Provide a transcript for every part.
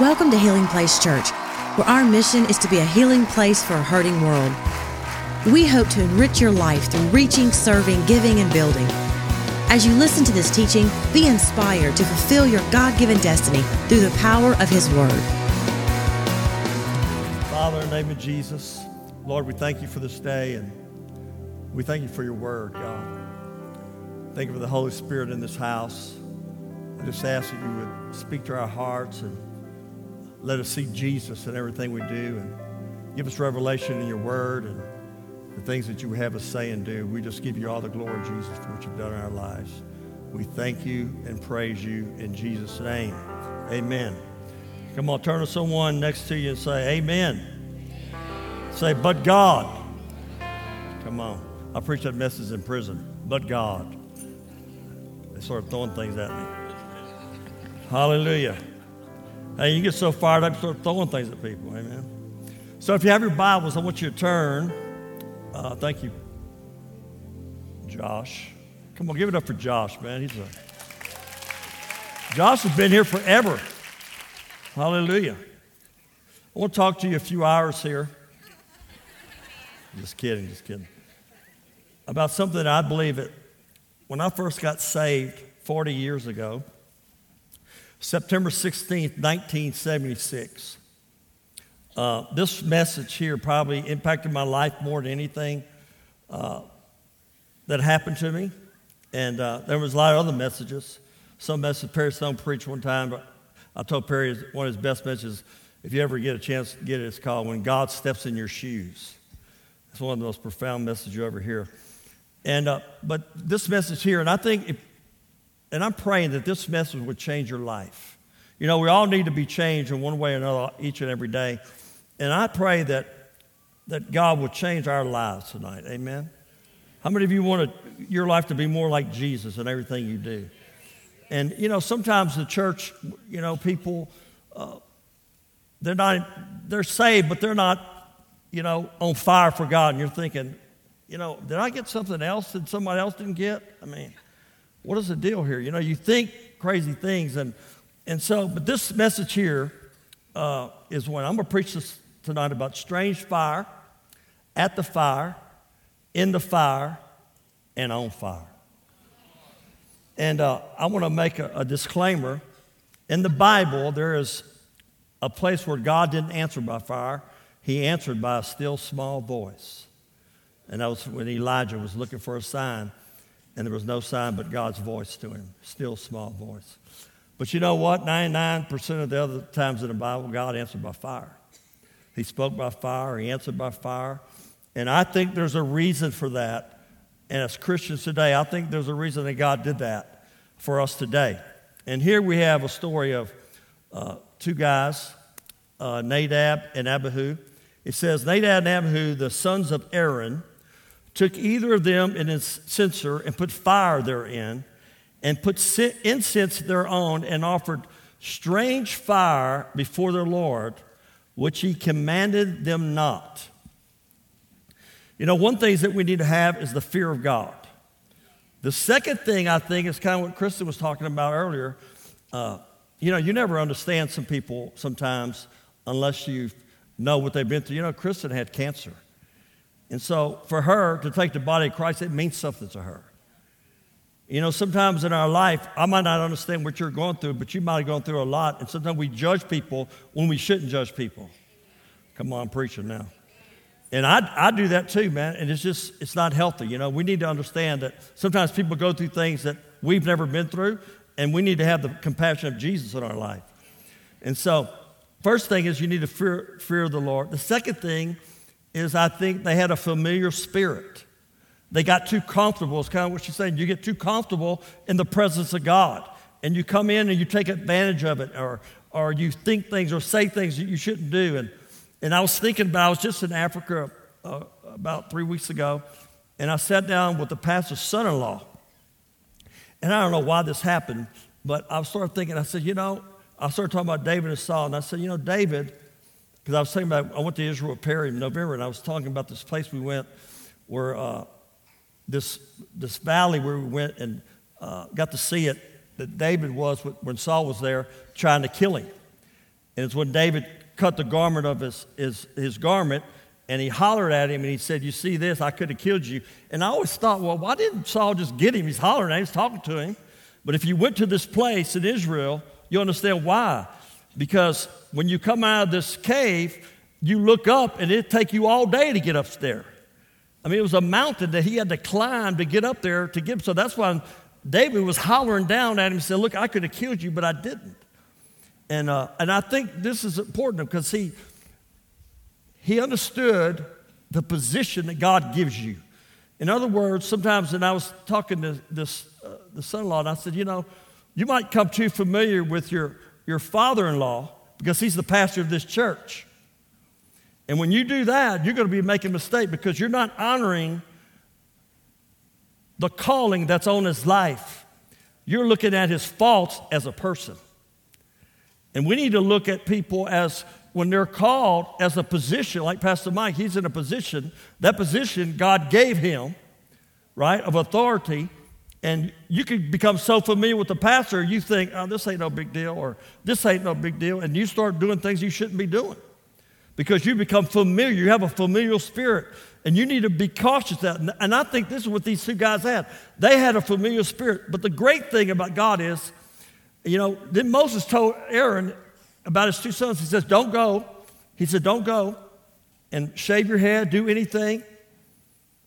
Welcome to Healing Place Church, where our mission is to be a healing place for a hurting world. We hope to enrich your life through reaching, serving, giving, and building. As you listen to this teaching, be inspired to fulfill your God given destiny through the power of His Word. Father, in the name of Jesus, Lord, we thank you for this day and we thank you for your Word, God. Thank you for the Holy Spirit in this house. I just ask that you would speak to our hearts and let us see Jesus in everything we do and give us revelation in your word and the things that you have us say and do. We just give you all the glory, Jesus, for what you've done in our lives. We thank you and praise you in Jesus' name. Amen. Come on, turn to someone next to you and say, Amen. Say, but God. Come on. I preached that message in prison. But God. They started throwing things at me. Hallelujah. Hey, you get so fired up, start throwing things at people. Amen. So if you have your Bibles, I want you to turn. Uh, thank you, Josh. Come on, give it up for Josh, man. He's a Josh has been here forever. Hallelujah. I want to talk to you a few hours here. Just kidding, just kidding. About something I believe that when I first got saved 40 years ago, September 16th, 1976. Uh, this message here probably impacted my life more than anything uh, that happened to me. And uh, there was a lot of other messages. Some messages Perry Stone preached one time, but I told Perry one of his best messages, if you ever get a chance to get it, it's called When God Steps in Your Shoes. It's one of the most profound messages you ever hear. And, uh, but this message here, and I think if, and I'm praying that this message would change your life. You know, we all need to be changed in one way or another each and every day. And I pray that, that God will change our lives tonight. Amen. How many of you want your life to be more like Jesus in everything you do? And, you know, sometimes the church, you know, people, uh, they're not, they're saved, but they're not, you know, on fire for God. And you're thinking, you know, did I get something else that somebody else didn't get? I mean, what is the deal here? You know, you think crazy things. And, and so, but this message here uh, is one. I'm going to preach this tonight about strange fire, at the fire, in the fire, and on fire. And uh, I want to make a, a disclaimer. In the Bible, there is a place where God didn't answer by fire, He answered by a still small voice. And that was when Elijah was looking for a sign and there was no sign but God's voice to him, still small voice. But you know what? 99% of the other times in the Bible, God answered by fire. He spoke by fire, He answered by fire. And I think there's a reason for that. And as Christians today, I think there's a reason that God did that for us today. And here we have a story of uh, two guys, uh, Nadab and Abihu. It says, Nadab and Abihu, the sons of Aaron, took either of them in his censer and put fire therein, and put incense thereon, and offered strange fire before their Lord, which he commanded them not. You know, one thing that we need to have is the fear of God. The second thing I think is kind of what Kristen was talking about earlier. Uh, you know, you never understand some people sometimes unless you know what they've been through. You know, Kristen had cancer. And so for her to take the body of Christ, it means something to her. You know, sometimes in our life, I might not understand what you're going through, but you might have gone through a lot. And sometimes we judge people when we shouldn't judge people. Come on, preacher now. And I, I do that too, man. And it's just, it's not healthy. You know, we need to understand that sometimes people go through things that we've never been through, and we need to have the compassion of Jesus in our life. And so, first thing is you need to fear, fear the Lord. The second thing is I think they had a familiar spirit. They got too comfortable. It's kind of what she's saying. You get too comfortable in the presence of God, and you come in and you take advantage of it, or, or you think things or say things that you shouldn't do. And, and I was thinking about, I was just in Africa uh, about three weeks ago, and I sat down with the pastor's son in law. And I don't know why this happened, but I started thinking, I said, you know, I started talking about David and Saul, and I said, you know, David, because I was talking about, I went to Israel Perry in November, and I was talking about this place we went where uh, this, this valley where we went, and uh, got to see it that David was when Saul was there trying to kill him. And it's when David cut the garment of his, his, his garment and he hollered at him and he said, You see this? I could have killed you. And I always thought, well, why didn't Saul just get him? He's hollering at him, he's talking to him. But if you went to this place in Israel, you understand why. Because when you come out of this cave, you look up and it'd take you all day to get up there. I mean, it was a mountain that he had to climb to get up there to get. So that's why David was hollering down at him and said, Look, I could have killed you, but I didn't. And, uh, and I think this is important because he, he understood the position that God gives you. In other words, sometimes, and I was talking to this, uh, the son in law, and I said, You know, you might come too familiar with your, your father in law because he's the pastor of this church. And when you do that, you're going to be making a mistake because you're not honoring the calling that's on his life. You're looking at his faults as a person. And we need to look at people as when they're called as a position, like Pastor Mike, he's in a position, that position God gave him, right, of authority. And you could become so familiar with the pastor, you think, oh, this ain't no big deal, or this ain't no big deal, and you start doing things you shouldn't be doing because you become familiar. You have a familial spirit, and you need to be cautious that. And I think this is what these two guys had. They had a familiar spirit. But the great thing about God is, you know, then Moses told Aaron about his two sons. He says, Don't go. He said, Don't go and shave your head, do anything.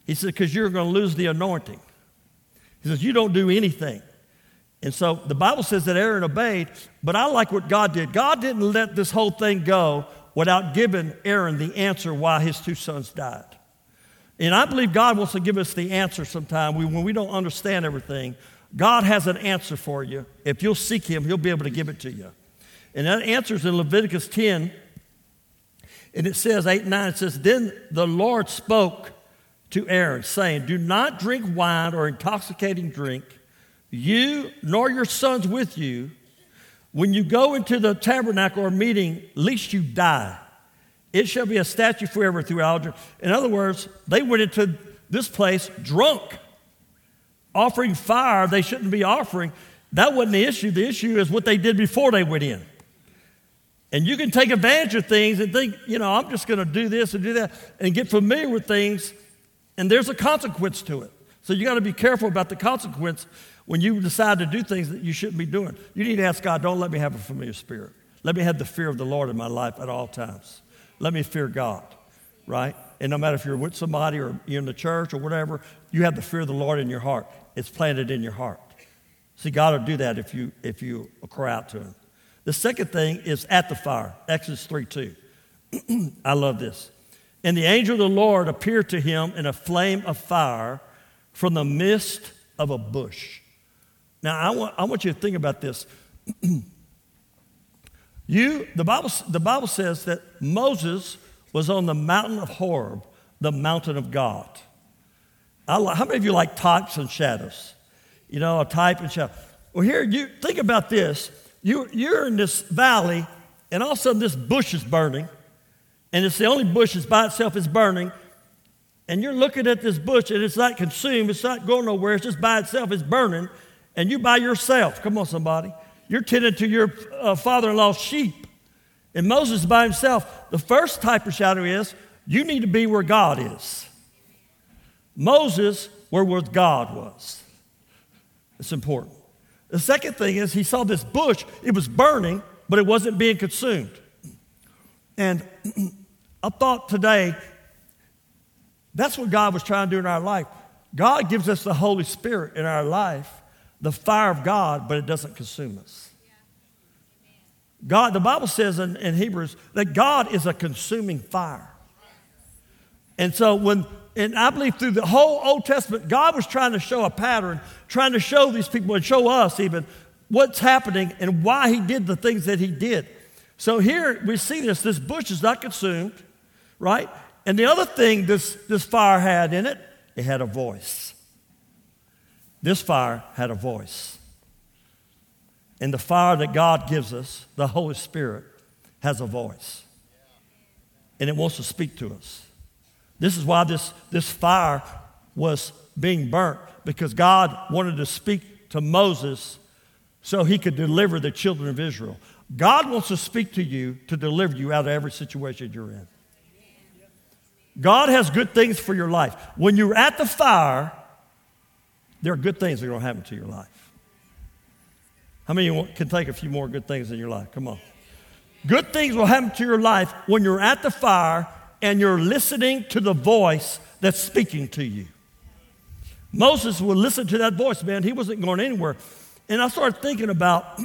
He said, Because you're going to lose the anointing. He says, You don't do anything. And so the Bible says that Aaron obeyed, but I like what God did. God didn't let this whole thing go without giving Aaron the answer why his two sons died. And I believe God wants to give us the answer sometime we, when we don't understand everything. God has an answer for you. If you'll seek Him, He'll be able to give it to you. And that answer is in Leviticus 10. And it says, 8 and 9, it says, Then the Lord spoke to Aaron, saying, Do not drink wine or intoxicating drink, you nor your sons with you, when you go into the tabernacle or meeting, lest you die. It shall be a statute forever throughout. In other words, they went into this place drunk, offering fire they shouldn't be offering. That wasn't the issue. The issue is what they did before they went in. And you can take advantage of things and think, you know, I'm just going to do this and do that and get familiar with things, and there's a consequence to it. So you got to be careful about the consequence when you decide to do things that you shouldn't be doing. You need to ask God, don't let me have a familiar spirit. Let me have the fear of the Lord in my life at all times. Let me fear God, right? And no matter if you're with somebody or you're in the church or whatever, you have the fear of the Lord in your heart. It's planted in your heart. See, God will do that if you if you cry out to Him. The second thing is at the fire, Exodus 3 2. I love this. And the angel of the Lord appeared to him in a flame of fire from the midst of a bush. Now, I want, I want you to think about this. you, the Bible, the Bible says that Moses was on the mountain of Horeb, the mountain of God. I, how many of you like types and shadows? You know, a type and shadow. Well, here, you think about this. You, you're in this valley, and all of a sudden this bush is burning, and it's the only bush that's by itself is burning, and you're looking at this bush, and it's not consumed, it's not going nowhere, it's just by itself, it's burning, and you by yourself. Come on, somebody. You're tending to your uh, father in law's sheep. And Moses by himself. The first type of shadow is you need to be where God is. Moses, where, where God was. It's important. The second thing is he saw this bush, it was burning, but it wasn't being consumed. And I thought today, that's what God was trying to do in our life. God gives us the Holy Spirit in our life the fire of God, but it doesn't consume us. God, the Bible says in, in Hebrews that God is a consuming fire. And so when, and I believe through the whole Old Testament, God was trying to show a pattern, trying to show these people and show us even what's happening and why he did the things that he did. So here we see this this bush is not consumed, right? And the other thing this, this fire had in it, it had a voice. This fire had a voice. And the fire that God gives us, the Holy Spirit, has a voice. And it wants to speak to us. This is why this, this fire was being burnt, because God wanted to speak to Moses so he could deliver the children of Israel. God wants to speak to you to deliver you out of every situation you're in. God has good things for your life. When you're at the fire, there are good things that are going to happen to your life. How many can take a few more good things in your life? Come on. Good things will happen to your life when you're at the fire and you're listening to the voice that's speaking to you. Moses would listen to that voice, man. He wasn't going anywhere. And I started thinking about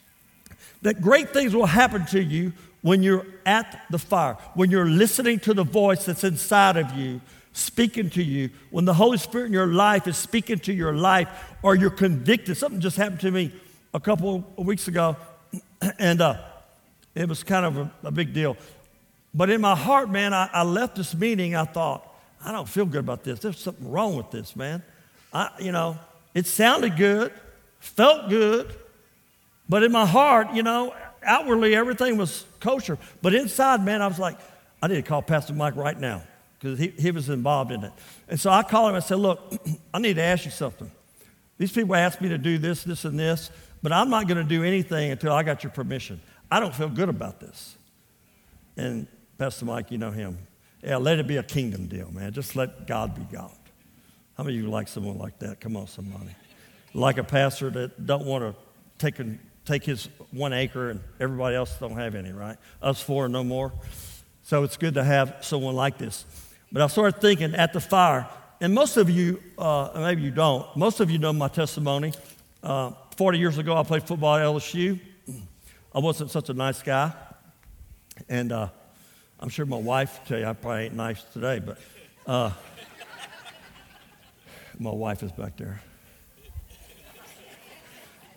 that great things will happen to you when you're at the fire, when you're listening to the voice that's inside of you speaking to you, when the Holy Spirit in your life is speaking to your life, or you're convicted. Something just happened to me a couple of weeks ago, and uh, it was kind of a, a, big deal. But in my heart, man, I, I, left this meeting. I thought, I don't feel good about this. There's something wrong with this, man. I, you know, it sounded good, felt good, but in my heart, you know, outwardly everything was kosher. But inside, man, I was like, I need to call Pastor Mike right now because he, he was involved in it. And so I called him and said, Look, I need to ask you something. These people asked me to do this, this, and this, but I'm not going to do anything until I got your permission. I don't feel good about this. And Pastor Mike, you know him. Yeah, let it be a kingdom deal, man. Just let God be God. How many of you like someone like that? Come on, somebody. Like a pastor that don't want to take, a, take his one acre and everybody else don't have any, right? Us four no more. So it's good to have someone like this. But I started thinking at the fire, and most of you, uh, maybe you don't, most of you know my testimony. Uh, 40 years ago, I played football at LSU. I wasn't such a nice guy. And uh, I'm sure my wife tell you I probably ain't nice today, but uh, my wife is back there.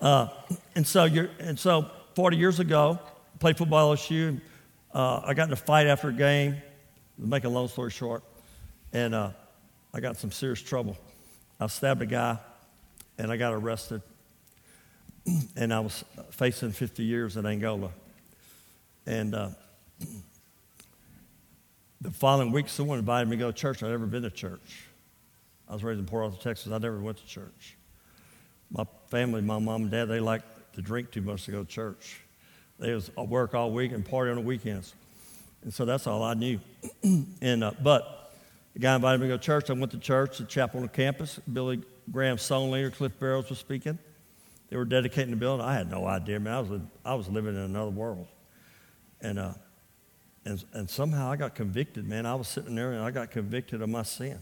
Uh, and so you're, and so 40 years ago, played football at LSU. Uh, I got in a fight after a game to make a long story short, and uh, I got some serious trouble. I stabbed a guy, and I got arrested, and I was facing 50 years in Angola. And uh, the following week, someone invited me to go to church. I'd never been to church. I was raised in Port Arthur, Texas. I never went to church. My family, my mom and dad, they like to drink too much to go to church. They was work all week and party on the weekends. And so that's all I knew. and, uh, but the guy invited me to go to church. I went to church, the chapel on the campus. Billy Graham song leader, Cliff Barrows, was speaking. They were dedicating the building. I had no idea, man. I was, I was living in another world. And, uh, and, and somehow I got convicted, man. I was sitting there and I got convicted of my sin.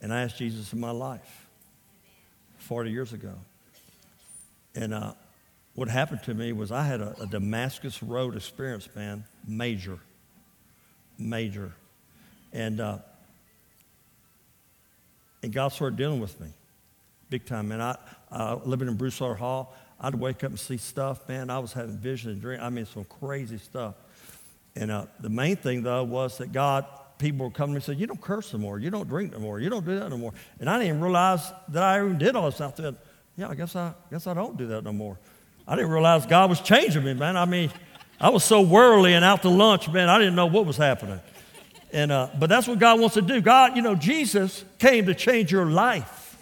And I asked Jesus in my life 40 years ago. And uh, what happened to me was I had a, a Damascus Road experience, man, major, major. And, uh, and God started dealing with me big time, And I, uh, living in Broussard Hall, I'd wake up and see stuff, man. I was having vision and dream. I mean, some crazy stuff. And uh, the main thing, though, was that God, people were coming to me and said, You don't curse no more. You don't drink no more. You don't do that no more. And I didn't even realize that I even did all this. I said, Yeah, I guess I, guess I don't do that no more. I didn't realize God was changing me, man. I mean, I was so worldly and out to lunch, man, I didn't know what was happening. And, uh, but that's what God wants to do. God, you know, Jesus came to change your life.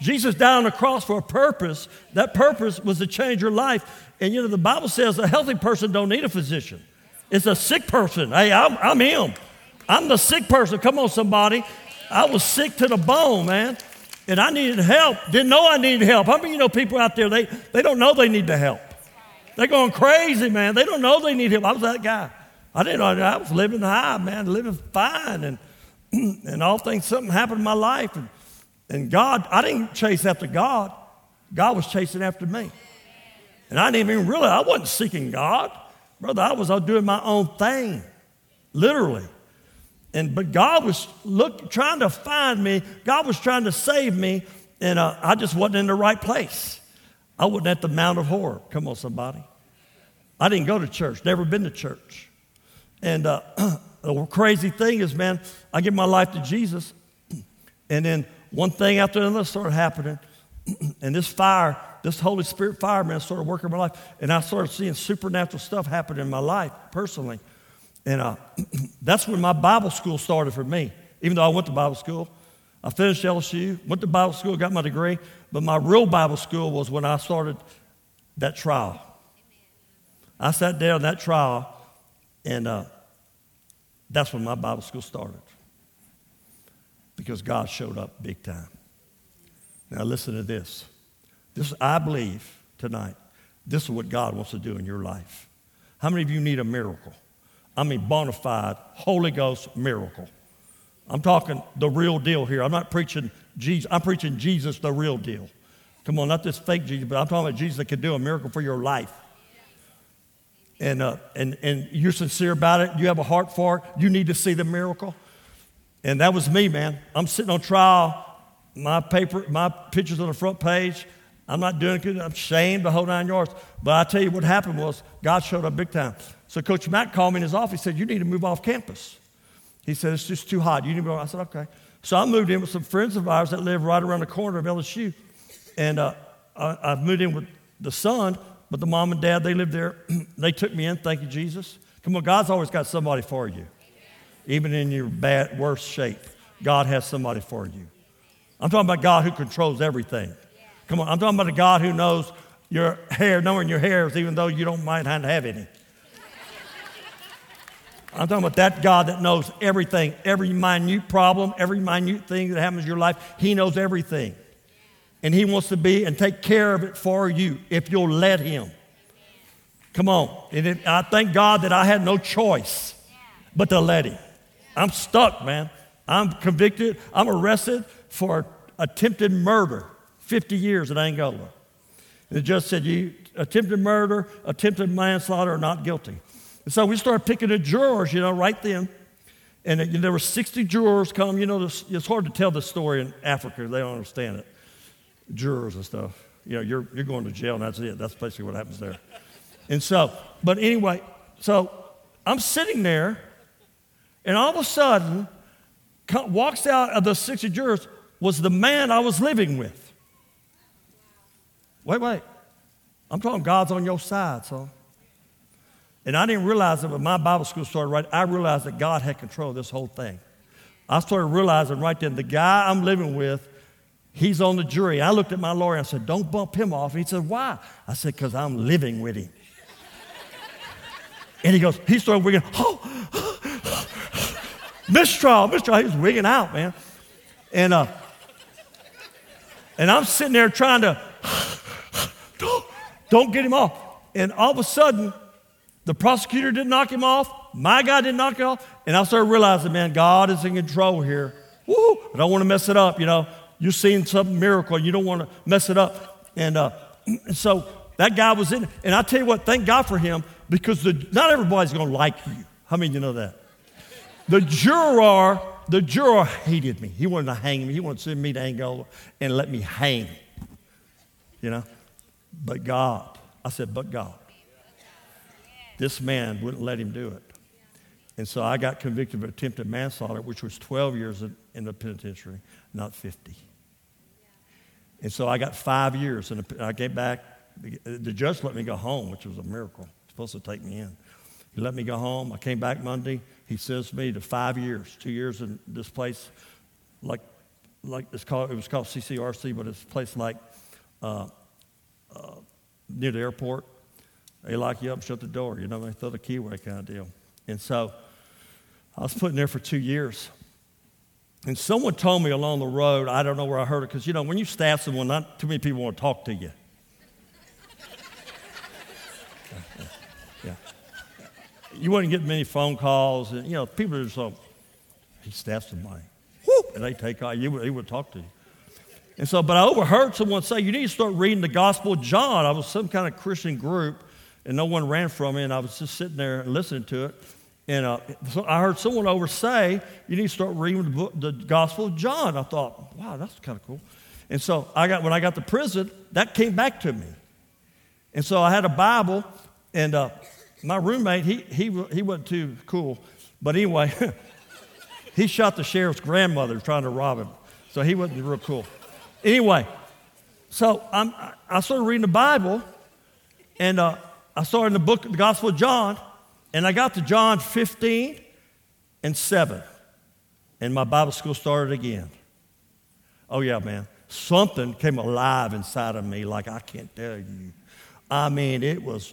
Jesus died on the cross for a purpose. That purpose was to change your life. And you know, the Bible says a healthy person don't need a physician. It's a sick person. Hey, I'm, I'm him. I'm the sick person. Come on, somebody. I was sick to the bone, man and I needed help. Didn't know I needed help. How many you know people out there, they, they don't know they need the help? They're going crazy, man. They don't know they need help. I was that guy. I didn't know. I was living high, man, living fine. And, and all things, something happened in my life. And, and God, I didn't chase after God. God was chasing after me. And I didn't even realize I wasn't seeking God. Brother, I was out doing my own thing, literally. And but God was look trying to find me. God was trying to save me, and uh, I just wasn't in the right place. I wasn't at the Mount of Horeb. Come on, somebody. I didn't go to church. Never been to church. And uh, the crazy thing is, man, I give my life to Jesus, and then one thing after another started happening, and this fire, this Holy Spirit fire, man, started working in my life, and I started seeing supernatural stuff happen in my life personally. And uh, that's when my Bible school started for me. Even though I went to Bible school, I finished LSU, went to Bible school, got my degree, but my real Bible school was when I started that trial. I sat down in that trial, and uh, that's when my Bible school started because God showed up big time. Now, listen to this. This, I believe tonight, this is what God wants to do in your life. How many of you need a miracle? I mean, bona fide, Holy Ghost miracle. I'm talking the real deal here. I'm not preaching Jesus. I'm preaching Jesus, the real deal. Come on, not this fake Jesus, but I'm talking about Jesus that can do a miracle for your life. And, uh, and, and you're sincere about it. You have a heart for it. You need to see the miracle. And that was me, man. I'm sitting on trial. My paper, my pictures on the front page. I'm not doing it. I'm ashamed the whole nine yards. But I tell you what happened was God showed up big time. So Coach Mac called me in his office. He said, You need to move off campus. He said, It's just too hot. You need to I said, Okay. So I moved in with some friends of ours that live right around the corner of LSU. And uh, I, I moved in with the son, but the mom and dad, they lived there. they took me in. Thank you, Jesus. Come on, God's always got somebody for you. Even in your bad, worst shape, God has somebody for you. I'm talking about God who controls everything. Come on, I'm talking about a God who knows your hair, knowing your hairs, even though you don't might have any. I'm talking about that God that knows everything, every minute problem, every minute thing that happens in your life. He knows everything. And He wants to be and take care of it for you if you'll let Him. Come on. And it, I thank God that I had no choice but to let Him. I'm stuck, man. I'm convicted. I'm arrested for attempted murder, 50 years in Angola. And the judge said, You attempted murder, attempted manslaughter are not guilty. And so we started picking the jurors, you know, right then. And it, there were 60 jurors come. You know, it's hard to tell the story in Africa. They don't understand it. Jurors and stuff. You know, you're, you're going to jail and that's it. That's basically what happens there. And so, but anyway, so I'm sitting there and all of a sudden, walks out of the 60 jurors was the man I was living with. Wait, wait. I'm talking God's on your side, so. And I didn't realize it when my Bible school started right. I realized that God had control of this whole thing. I started realizing right then the guy I'm living with, he's on the jury. I looked at my lawyer and I said, Don't bump him off. And he said, Why? I said, Because I'm living with him. and he goes, He started wigging, Oh, mistrial, mistrial. He was wigging out, man. And, uh, and I'm sitting there trying to, don't, don't get him off. And all of a sudden, the prosecutor didn't knock him off. My guy didn't knock him off. And I started realizing, man, God is in control here. Woo! I don't want to mess it up. You know, you're seeing some miracle. You don't want to mess it up. And, uh, so that guy was in. And I tell you what, thank God for him because the, not everybody's going to like you. How many of you know that? The juror, the juror hated me. He wanted to hang me. He wanted to send me to Angola and let me hang. You know? But God. I said, but God. This man wouldn't let him do it. And so I got convicted of attempted manslaughter, which was 12 years in the penitentiary, not 50. And so I got five years, and I came back. The judge let me go home, which was a miracle. supposed to take me in. He let me go home. I came back Monday. He says to me to five years, two years in this place, like, like it's called, it was called CCRC, but it's a place like uh, uh, near the airport. They lock you up, shut the door, you know, they throw the key away kind of deal. And so I was put in there for two years. And someone told me along the road, I don't know where I heard it, because, you know, when you staff someone, not too many people want to talk to you. Yeah. You wouldn't get many phone calls. And, you know, people are just like, he staffs somebody. Whoop, and they take off. You would, he would talk to you. And so, but I overheard someone say, you need to start reading the Gospel of John. I was some kind of Christian group, and no one ran from me, and I was just sitting there and listening to it. And uh, so I heard someone over say, you need to start reading the, book, the Gospel of John. I thought, wow, that's kind of cool. And so I got, when I got to prison, that came back to me. And so I had a Bible, and uh, my roommate, he, he, he wasn't too cool. But anyway, he shot the sheriff's grandmother trying to rob him. So he wasn't real cool. Anyway, so I'm, I started reading the Bible, and uh, I started in the book, the Gospel of John, and I got to John 15 and 7. And my Bible school started again. Oh, yeah, man. Something came alive inside of me like I can't tell you. I mean, it was,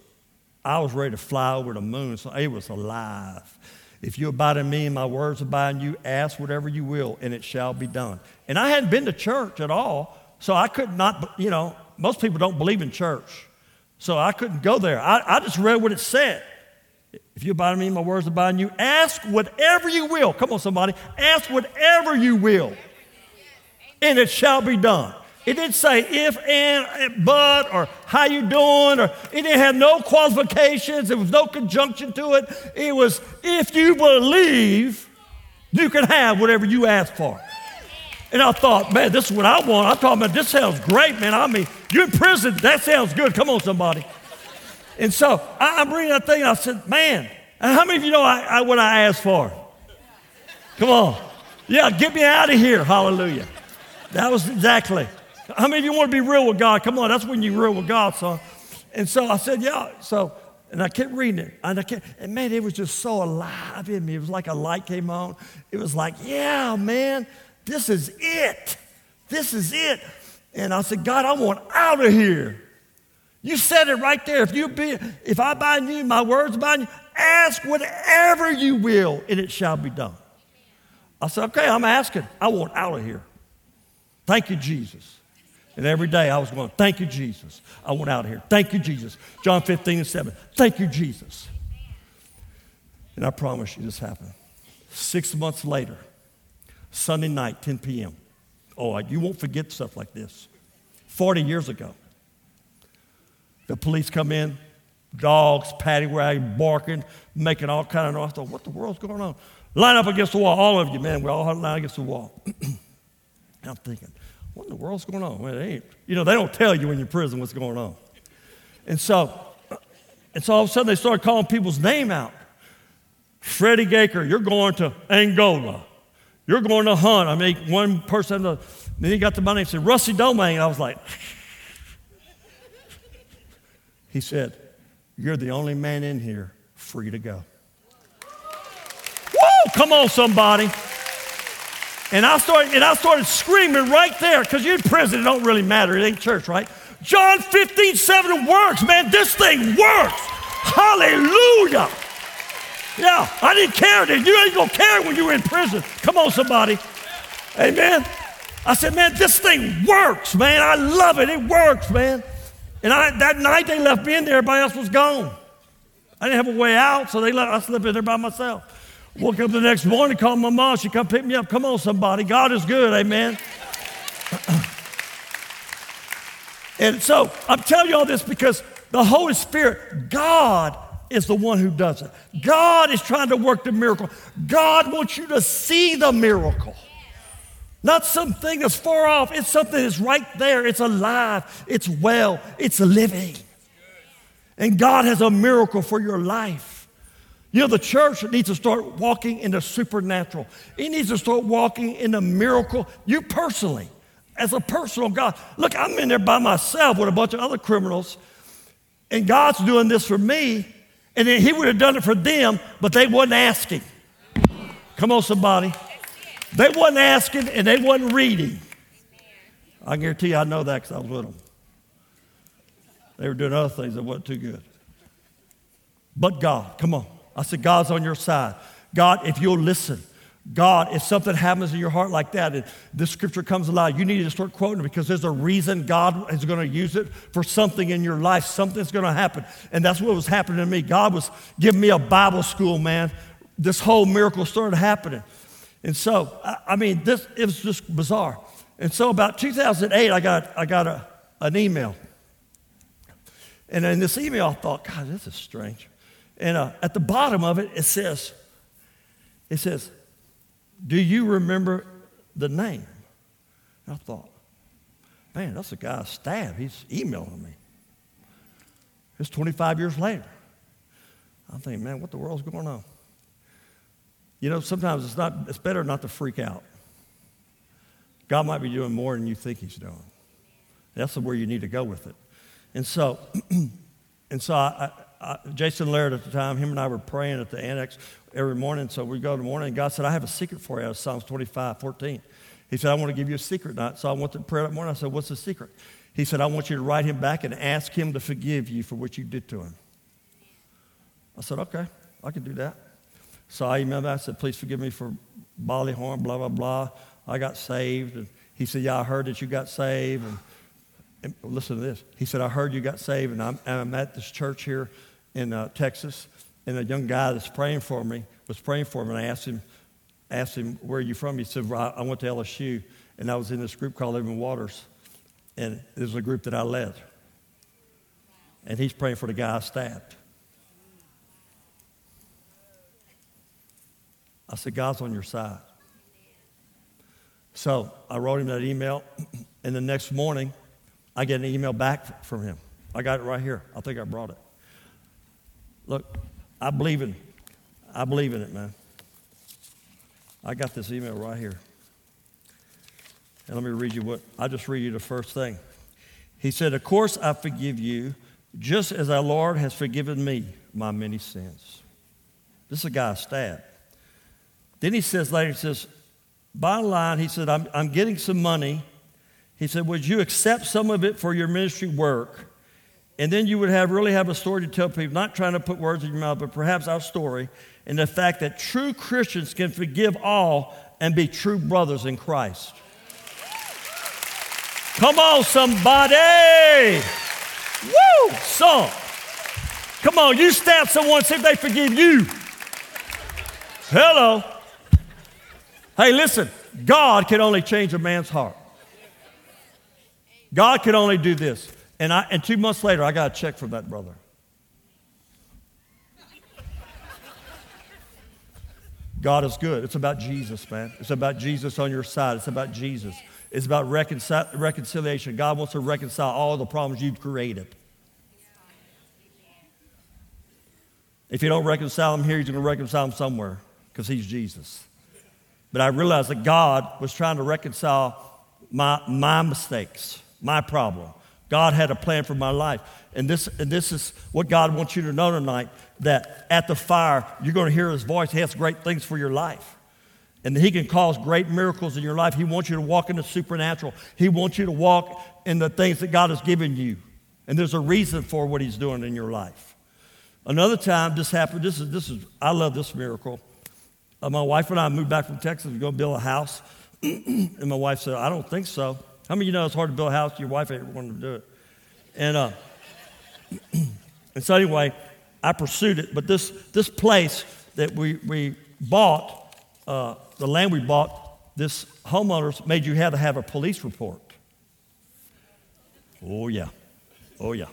I was ready to fly over the moon. So it was alive. If you abide in me and my words abide in you, ask whatever you will, and it shall be done. And I hadn't been to church at all, so I could not, you know, most people don't believe in church. So I couldn't go there. I, I just read what it said. If you abide in me, my words abide in you, ask whatever you will. Come on, somebody. Ask whatever you will, and it shall be done. It didn't say if and but or how you doing or it didn't have no qualifications. There was no conjunction to it. It was if you believe, you can have whatever you ask for. And I thought, man, this is what I want. I'm talking about this sounds great, man. I mean, you're in prison. That sounds good. Come on, somebody. And so I, am reading that thing. I said, man, how many of you know I, I, what I asked for? Come on. Yeah, get me out of here. Hallelujah. That was exactly. How many of you want to be real with God? Come on, that's when you're real with God, son. And so I said, yeah. So, and I kept reading it. And I kept, and man, it was just so alive in me. It was like a light came on. It was like, yeah, man, this is it. This is it. And I said, God, I want out of here. You said it right there. If you be, if I bind you, my words bind you, ask whatever you will, and it shall be done. I said, okay, I'm asking. I want out of here. Thank you, Jesus. And every day I was going, Thank you, Jesus. I went out of here. Thank you, Jesus. John 15 and 7. Thank you, Jesus. And I promise you this happened. Six months later, Sunday night, 10 p.m. Oh, you won't forget stuff like this. 40 years ago, the police come in, dogs, paddy wagon, barking, making all kind of noise. I thought, what the world's going on? Line up against the wall, all of you, man. We're all line against the wall. I'm thinking, what in the world's going on? Well, ain't. You know, they don't tell you in prison what's going on. And so, and so all of a sudden they started calling people's name out. Freddie Gaker, you're going to Angola. You're going to hunt. I mean, one person, then he got the money and said, Rusty Domingue. I was like, he said, You're the only man in here free to go. Woo! Come on, somebody. And I started, and I started screaming right there because you're in prison. It don't really matter. It ain't church, right? John 15, 7 works, man. This thing works. Hallelujah. Yeah, I didn't care then. You ain't gonna care when you're in prison. Come on, somebody. Amen. I said, man, this thing works, man. I love it. It works, man. And I, that night they left me in there, everybody else was gone. I didn't have a way out, so they let I slept in there by myself. Woke up the next morning, called my mom. She come pick me up. Come on, somebody. God is good. Amen. and so I'm telling you all this because the Holy Spirit, God is the one who does it. God is trying to work the miracle. God wants you to see the miracle. Not something that's far off. It's something that's right there. It's alive. It's well. It's living. And God has a miracle for your life. You know, the church needs to start walking in the supernatural. It needs to start walking in the miracle. You personally, as a personal God. Look, I'm in there by myself with a bunch of other criminals, and God's doing this for me, and then He would have done it for them, but they wasn't asking. Come on, somebody. They wasn't asking, and they wasn't reading. I guarantee you, I know that because I was with them. They were doing other things that wasn't too good. But God, come on. I said, God's on your side. God, if you'll listen, God, if something happens in your heart like that and this scripture comes alive, you need to start quoting it because there's a reason God is going to use it for something in your life. Something's going to happen. And that's what was happening to me. God was giving me a Bible school, man. This whole miracle started happening. And so, I, mean, this it was just bizarre. And so about 2008, I got, I got a, an email. And in this email, I thought, God, this is strange. And uh, at the bottom of it, it says, it says, do you remember the name? I thought, man, that's a guy stab. He's emailing me. It's 25 years later. I'm thinking, man, what the world's going on? You know, sometimes it's not it's better not to freak out. God might be doing more than you think he's doing. That's where you need to go with it. And so, and so I, uh, Jason Laird at the time, him and I were praying at the annex every morning. So we go to the morning, and God said, I have a secret for you out of Psalms 25, 14. He said, I want to give you a secret night. So I went to prayer that morning. I said, What's the secret? He said, I want you to write him back and ask him to forgive you for what you did to him. I said, Okay, I can do that. So I emailed him. I said, Please forgive me for Bolly Horn, blah, blah, blah. I got saved. And he said, Yeah, I heard that you got saved. And, and listen to this. He said, I heard you got saved, and I'm, I'm at this church here in uh, Texas, and a young guy that's praying for me was praying for me, and I asked him, asked him, Where are you from? He said, well, I went to LSU, and I was in this group called Living Waters, and it was a group that I led. And he's praying for the guy I stabbed. I said, God's on your side. So I wrote him that email, and the next morning, I get an email back from him. I got it right here. I think I brought it. Look, I believe in, I believe in it, man. I got this email right here. And let me read you what, I just read you the first thing. He said, Of course I forgive you, just as our Lord has forgiven me my many sins. This is a guy stabbed. Then he says later, he says, Bottom line, he said, I'm, I'm getting some money. He said, Would you accept some of it for your ministry work? And then you would have really have a story to tell people, not trying to put words in your mouth, but perhaps our story and the fact that true Christians can forgive all and be true brothers in Christ. Come on, somebody! Woo! Some. Come on, you stab someone, see if they forgive you. Hello. Hey, listen, God can only change a man's heart. God can only do this. And, I, and two months later, I got a check from that brother. God is good. It's about Jesus, man. It's about Jesus on your side. It's about Jesus. It's about reconcil- reconciliation. God wants to reconcile all the problems you've created. If you don't reconcile them here, he's going to reconcile them somewhere because he's Jesus. But I realized that God was trying to reconcile my, my mistakes, my problem. God had a plan for my life. And this, and this is what God wants you to know tonight that at the fire, you're going to hear his voice. He has great things for your life. And he can cause great miracles in your life. He wants you to walk in the supernatural. He wants you to walk in the things that God has given you. And there's a reason for what he's doing in your life. Another time this happened, this is, this is I love this miracle. Uh, my wife and I moved back from Texas to go build a house. and my wife said, I don't think so. How many of you know it's hard to build a house? Your wife ain't wanting to do it. And, uh, and so, anyway, I pursued it. But this, this place that we, we bought, uh, the land we bought, this homeowners made you have to have a police report. Oh, yeah. Oh, yeah.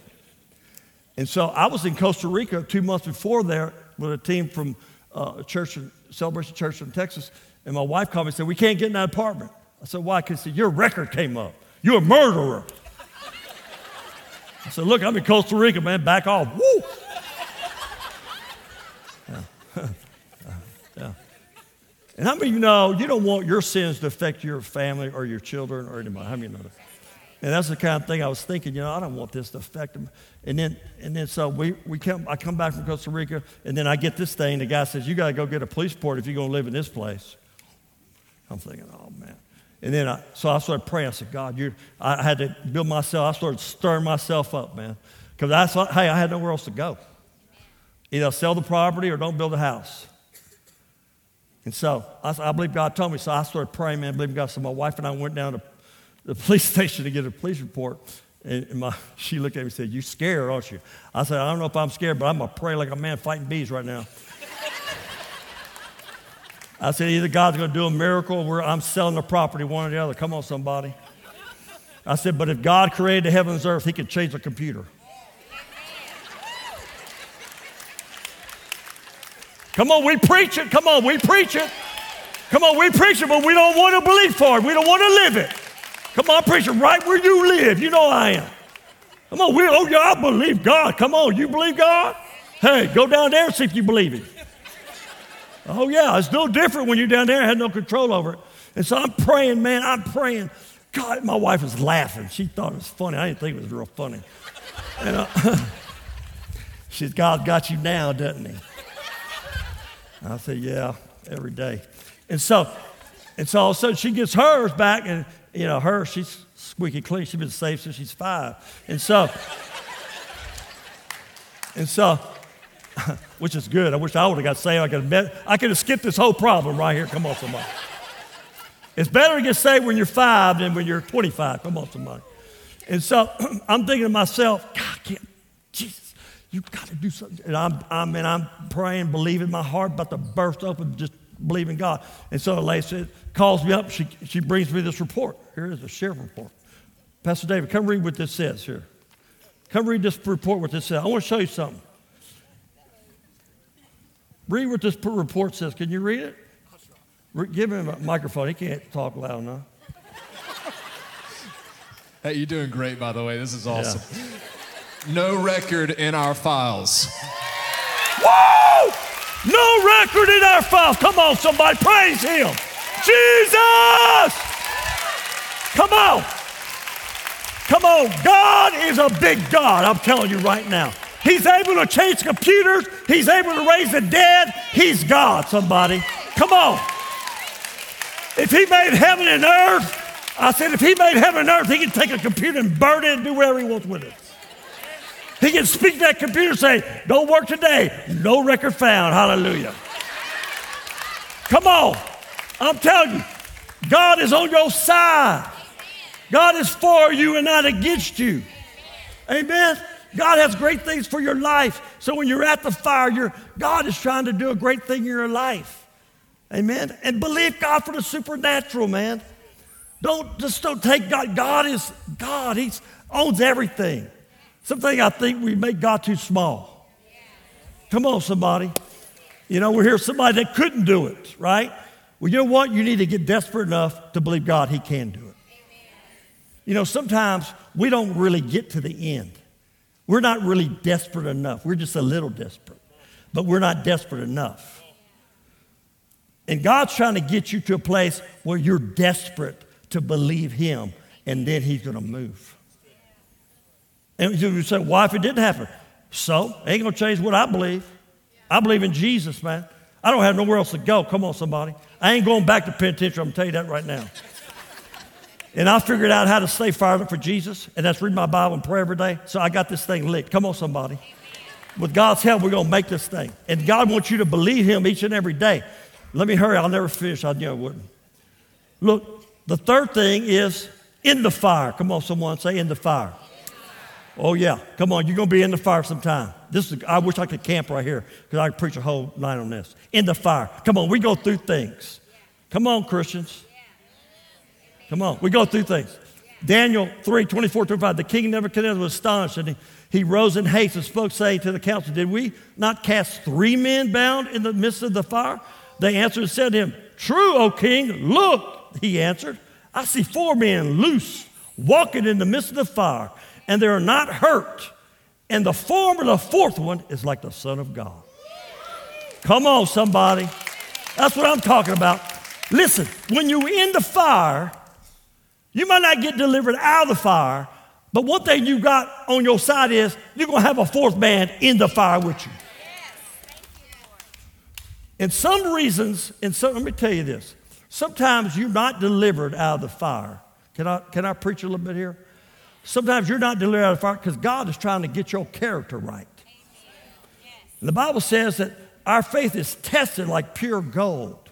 And so I was in Costa Rica two months before there with a team from uh, church, Celebration Church in Texas, and my wife called me and said, We can't get in that apartment. I said, Why? Because your record came up. You're a murderer. I said, Look, I'm in Costa Rica, man. Back off. Woo! Yeah. yeah. And how many of you know you don't want your sins to affect your family or your children or anybody? How many know that? And that's the kind of thing I was thinking, you know, I don't want this to affect them. And then, and then so we, we come, I come back from Costa Rica, and then I get this thing. The guy says, You got to go get a police report if you're going to live in this place. I'm thinking, Oh, man. And then I, so I started praying. I said, God, you I had to build myself. I started stirring myself up, man. Because I thought, hey, I had nowhere else to go. Either sell the property or don't build a house. And so I, I believe God told me. So I started praying, man. I believe God. So my wife and I went down to the police station to get a police report. And my, she looked at me and said, You scared, aren't you? I said, I don't know if I'm scared, but I'm going to pray like a man fighting bees right now. I said, Either God's going to do a miracle or I'm selling the property, one or the other. Come on, somebody. I said, But if God created the heavens and earth, He could change the computer. Come on, we preach it. Come on, we preach it. Come on, we preach it, but we don't want to believe for it. We don't want to live it. Come on, preacher, right where you live. You know I am. Come on, we, oh, yeah, I believe God. Come on, you believe God? Hey, go down there and see if you believe Him. Oh, yeah, it's no different when you're down there. I had no control over it. And so I'm praying, man, I'm praying. God, my wife was laughing. She thought it was funny. I didn't think it was real funny. And uh, she said, God got you now, doesn't He? I said, Yeah, every day. And so And so all of a sudden she gets hers back, and you know, her, she's squeaky clean. She's been saved since she's five. And so, and so, which is good. I wish I would have got saved. I could have, I could have skipped this whole problem right here. Come on, somebody. It's better to get saved when you're five than when you're 25. Come on, somebody. And so I'm thinking to myself, God, can't, Jesus, you've got to do something. And I'm, I'm, and I'm praying, believing my heart about to burst open, just believing God. And so Lacey calls me up. She, she brings me this report. Here is a sheriff report. Pastor David, come read what this says here. Come read this report, what this says. I want to show you something. Read what this report says. Can you read it? Give him a microphone. He can't talk loud enough. Hey, you're doing great, by the way. This is awesome. Yeah. No record in our files. Whoa! No record in our files. Come on, somebody. Praise him. Jesus! Come on. Come on. God is a big God, I'm telling you right now. He's able to change computers, He's able to raise the dead. He's God, somebody. Come on. If He made heaven and earth, I said, if He made heaven and earth, He can take a computer and burn it and do whatever He wants with it. He can speak to that computer and say, Don't work today. No record found. Hallelujah. Come on. I'm telling you, God is on your side. God is for you and not against you. Amen. God has great things for your life. So when you're at the fire, God is trying to do a great thing in your life. Amen. And believe God for the supernatural, man. Don't just don't take God. God is God. He owns everything. Something I think we make God too small. Come on, somebody. You know, we're here somebody that couldn't do it, right? Well, you know what? You need to get desperate enough to believe God, He can do it. You know, sometimes we don't really get to the end. We're not really desperate enough. We're just a little desperate, but we're not desperate enough. And God's trying to get you to a place where you're desperate to believe Him, and then He's going to move. And you say, why if it didn't happen? So, ain't going to change what I believe. I believe in Jesus, man. I don't have nowhere else to go. Come on, somebody. I ain't going back to penitentiary. I'm telling you that right now. And I figured out how to stay fired up for Jesus, and that's read my Bible and pray every day. So I got this thing licked. Come on, somebody. With God's help, we're going to make this thing. And God wants you to believe Him each and every day. Let me hurry. I'll never finish. I knew I wouldn't. Look, the third thing is in the fire. Come on, someone say in the fire. Oh, yeah. Come on, you're going to be in the fire sometime. This is, I wish I could camp right here because I could preach a whole night on this. In the fire. Come on, we go through things. Come on, Christians. Come on, we go through things. Daniel 3 24, 25. The king Nebuchadnezzar was astonished and he, he rose in haste and spoke, saying to the council, Did we not cast three men bound in the midst of the fire? They answered and said to him, True, O king. Look, he answered, I see four men loose walking in the midst of the fire and they are not hurt. And the form of the fourth one is like the Son of God. Come on, somebody. That's what I'm talking about. Listen, when you're in the fire, you might not get delivered out of the fire, but one thing you got on your side is you're going to have a fourth man in the fire with you. And some reasons, and let me tell you this sometimes you're not delivered out of the fire. Can I, can I preach a little bit here? Sometimes you're not delivered out of the fire because God is trying to get your character right. The Bible says that our faith is tested like pure gold.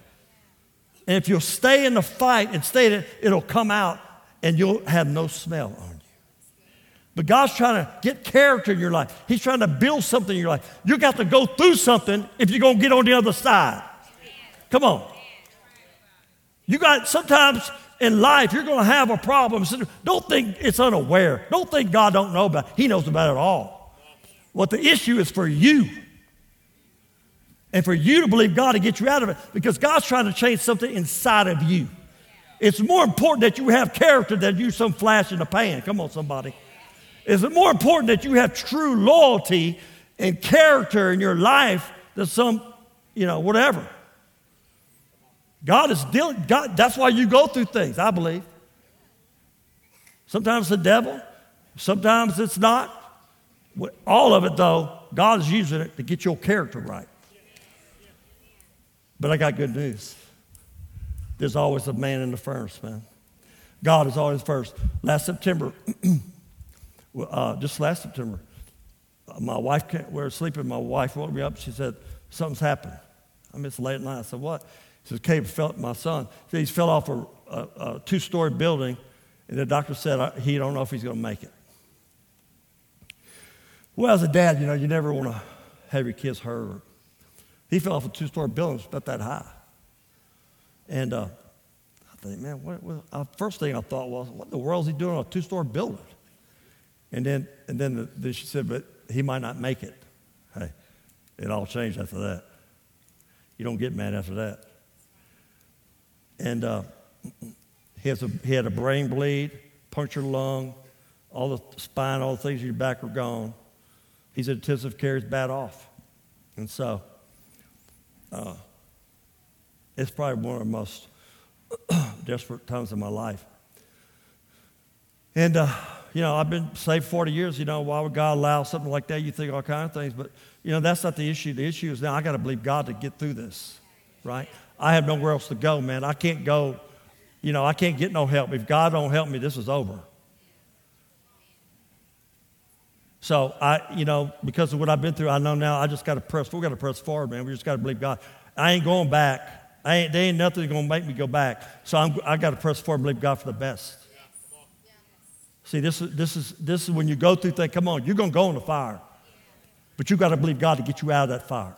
And if you'll stay in the fight and stay in it, it'll come out and you'll have no smell on you. But God's trying to get character in your life. He's trying to build something in your life. You got to go through something if you're going to get on the other side. Come on. You got sometimes in life, you're going to have a problem. Don't think it's unaware. Don't think God don't know about it. He knows about it all. What the issue is for you. And for you to believe God to get you out of it because God's trying to change something inside of you. It's more important that you have character than you some flash in the pan. Come on, somebody. It's more important that you have true loyalty and character in your life than some, you know, whatever. God is dealing, God, that's why you go through things, I believe. Sometimes the devil, sometimes it's not. All of it, though, God is using it to get your character right. But I got good news. There's always a man in the furnace, man. God is always first. Last September, uh, just last September, uh, my wife, came, we were sleeping. My wife woke me up. She said, Something's happened. I mean, it's late at night. I said, What? She said, Caleb fell, my son, he fell off a, a, a two story building, and the doctor said he don't know if he's going to make it. Well, as a dad, you know, you never want to have your kids hurt. He fell off a two story building, it's about that high. And uh, I think, man, what, what, uh, first thing I thought was, what in the world is he doing on a two story building? And then, and then, the, then she said, but he might not make it. Hey, it all changed after that. You don't get mad after that. And uh, he, has a, he had a brain bleed, punctured lung, all the spine, all the things in your back are gone. He's in intensive care, he's bad off. And so, uh, it's probably one of the most desperate times of my life. And, uh, you know, I've been saved 40 years. You know, why would God allow something like that? You think all kinds of things. But, you know, that's not the issue. The issue is now I got to believe God to get through this, right? I have nowhere else to go, man. I can't go, you know, I can't get no help. If God don't help me, this is over. So I, you know, because of what I've been through, I know now I just got to press. We got to press forward, man. We just got to believe God. I ain't going back. I ain't, there ain't nothing going to make me go back. So I'm, I got to press forward and believe God for the best. See, this is, this, is, this is when you go through things, come on, you're going to go in the fire. But you got to believe God to get you out of that fire.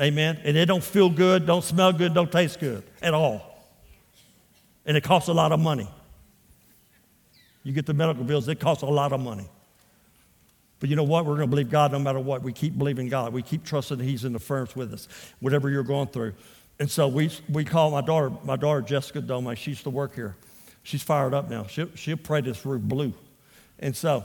Amen. And it don't feel good, don't smell good, don't taste good at all. And it costs a lot of money. You get the medical bills, it costs a lot of money. But you know what? We're going to believe God no matter what. We keep believing God. We keep trusting that He's in the furnace with us, whatever you're going through. And so we, we call my daughter, my daughter Jessica Dome, she used to work here. She's fired up now. She'll, she'll pray this roof blue. And so,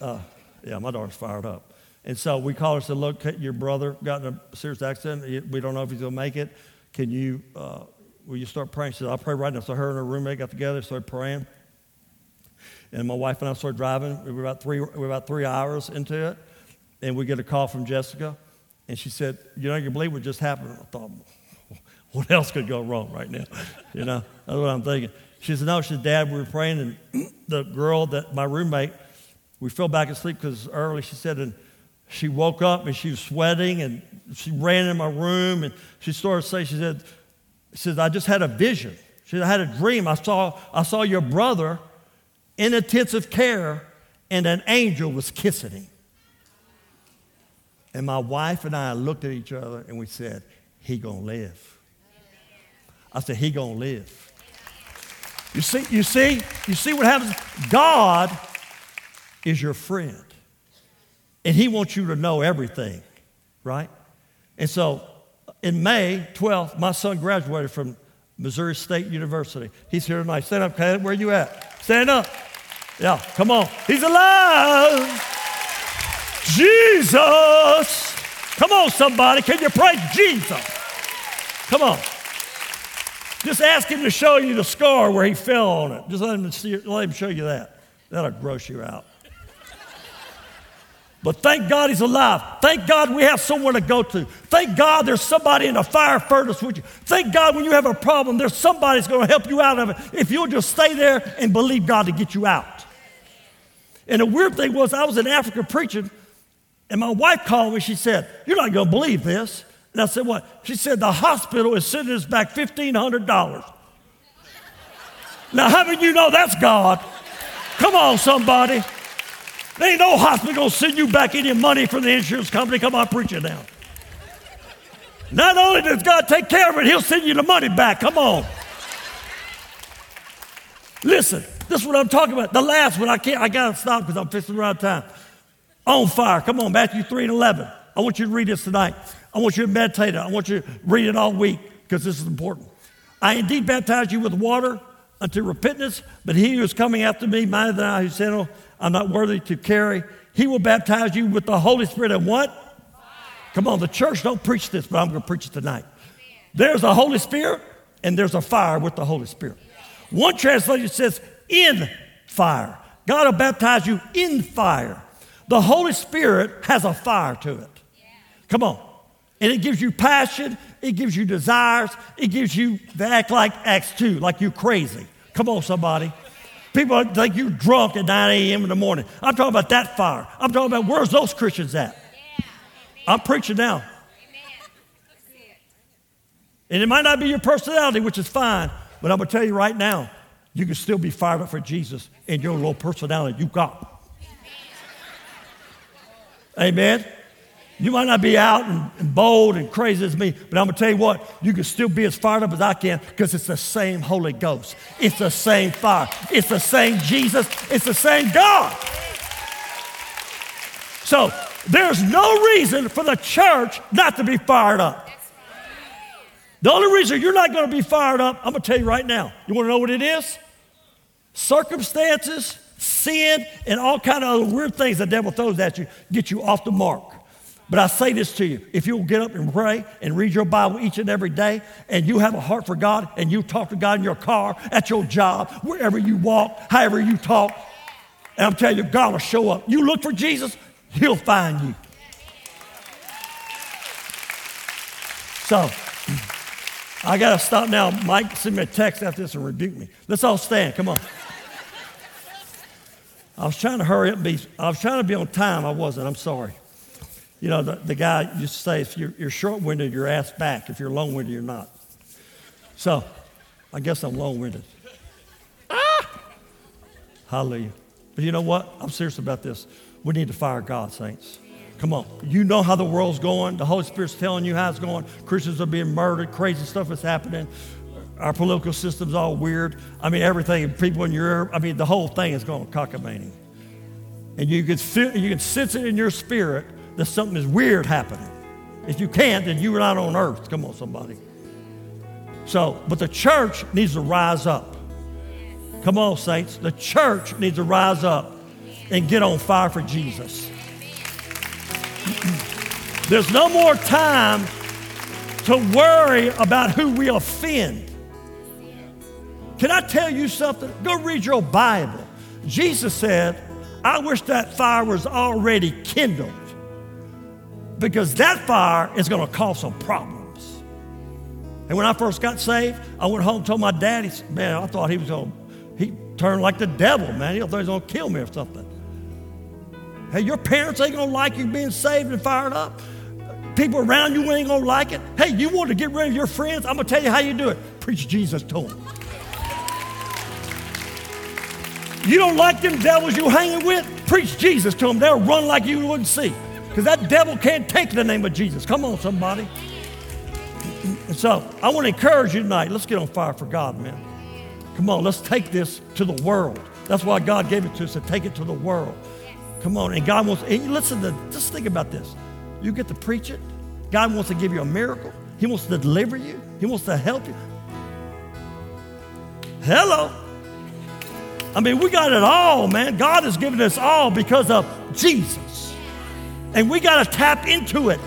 uh, yeah, my daughter's fired up. And so we call her and said, Look, your brother got in a serious accident. We don't know if he's going to make it. Can you, uh, will you start praying? She said, I'll pray right now. So her and her roommate got together, started praying. And my wife and I started driving. We were about three, we were about three hours into it. And we get a call from Jessica. And she said, You know, you believe what just happened? I thought, What else could go wrong right now? You know, that's what I'm thinking. She said, No, she said, Dad, we were praying. And the girl that my roommate, we fell back asleep because early. She said, and she woke up and she was sweating and she ran in my room and she started saying, She said, she said, I just had a vision. She said, I had a dream. I saw, I saw your brother in intensive care, and an angel was kissing him. And my wife and I looked at each other and we said, He gonna live. I said, He gonna live. You see, you see, you see what happens? God is your friend. And He wants you to know everything, right? And so in May 12th, my son graduated from Missouri State University. He's here tonight. Stand up, Caleb. Where you at? Stand up. Yeah, come on. He's alive. Jesus. Come on, somebody. Can you praise Jesus? Come on. Just ask him to show you the scar where he fell on it. Just let him, see, let him show you that. That'll gross you out. But thank God he's alive. Thank God we have somewhere to go to. Thank God there's somebody in the fire furnace with you. Thank God when you have a problem, there's somebody that's going to help you out of it if you'll just stay there and believe God to get you out. And the weird thing was, I was in Africa preaching, and my wife called me. She said, You're not going to believe this. And I said, What? She said, The hospital is sending us back $1,500. now, how many of you know that's God? Come on, somebody. There ain't no hospital to send you back any money from the insurance company. Come on, preach it now. Not only does God take care of it, He'll send you the money back. Come on. Listen, this is what I'm talking about. The last one, I can't, I got to stop because I'm fixing around time. On fire. Come on, Matthew 3 and 11. I want you to read this tonight. I want you to meditate it. I want you to read it all week because this is important. I indeed baptize you with water unto repentance, but he who is coming after me, mightier than I who sent I'm not worthy to carry. He will baptize you with the Holy Spirit and what? Fire. Come on, the church don't preach this, but I'm going to preach it tonight. Amen. There's a Holy Spirit and there's a fire with the Holy Spirit. One translation says in fire. God will baptize you in fire. The Holy Spirit has a fire to it. Come on. And it gives you passion, it gives you desires, it gives you to act like Acts 2, like you crazy. Come on, somebody. People think you're drunk at 9 a.m. in the morning. I'm talking about that fire. I'm talking about where's those Christians at? I'm preaching now. And it might not be your personality, which is fine, but I'm going to tell you right now, you can still be fired up for Jesus in your little personality you got. Amen. You might not be out and, and, bold and crazy as me, but I'm gonna tell you what, you can still be as fired up as I can because it's the same Holy Ghost. It's the same fire. It's the same Jesus. It's the same God. So there's no reason for the church not to be fired up. The only reason you're not gonna be fired up, I'm gonna tell you right now. You wanna know what it is? Circumstances, sin, and all kind of other weird things the devil throws at you get you off the mark. But I say this to you if you'll get up and pray and read your Bible each and every day, and you have a heart for God, and you talk to God in your car, at your job, wherever you walk, however you talk, and I'm telling you, God will show up. You look for Jesus, He'll find you. So, I got to stop now. Mike send me a text after this and rebuke me. Let's all stand. Come on. I was trying to hurry up and be, I was trying to be on time. I wasn't. I'm sorry. You know, the, the guy used to say, if you're, you're short winded, you're ass back. If you're long winded, you're not. So, I guess I'm long winded. Ah! Hallelujah. But you know what? I'm serious about this. We need to fire God, saints. Come on. You know how the world's going. The Holy Spirit's telling you how it's going. Christians are being murdered. Crazy stuff is happening. Our political system's all weird. I mean, everything, people in Europe, I mean, the whole thing is going cockamamie. And you can, feel, you can sense it in your spirit that something is weird happening. If you can't, then you're not on earth. Come on, somebody. So, but the church needs to rise up. Come on, saints. The church needs to rise up and get on fire for Jesus. There's no more time to worry about who we offend. Can I tell you something? Go read your Bible. Jesus said, I wish that fire was already kindled because that fire is going to cause some problems. And when I first got saved, I went home and told my daddy, man, I thought he was going to, he turned like the devil, man. He thought he was going to kill me or something. Hey, your parents ain't going to like you being saved and fired up. People around you ain't going to like it. Hey, you want to get rid of your friends? I'm going to tell you how you do it. Preach Jesus to them. You don't like them devils you hanging with? Preach Jesus to them. They'll run like you wouldn't see. Because that devil can't take the name of Jesus. Come on, somebody. So I want to encourage you tonight. Let's get on fire for God, man. Come on, let's take this to the world. That's why God gave it to us to take it to the world. Come on, and God wants. And listen to. Just think about this. You get to preach it. God wants to give you a miracle. He wants to deliver you. He wants to help you. Hello. I mean, we got it all, man. God has given us all because of Jesus. And we got to tap into it.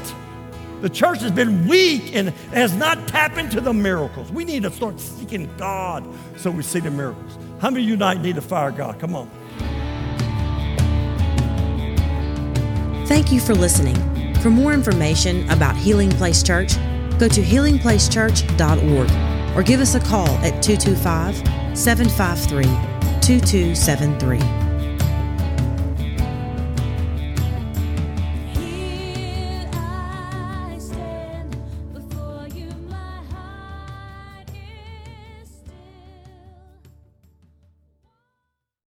The church has been weak and has not tapped into the miracles. We need to start seeking God so we see the miracles. How many of you tonight need to fire God? Come on. Thank you for listening. For more information about Healing Place Church, go to healingplacechurch.org or give us a call at 225 753 2273.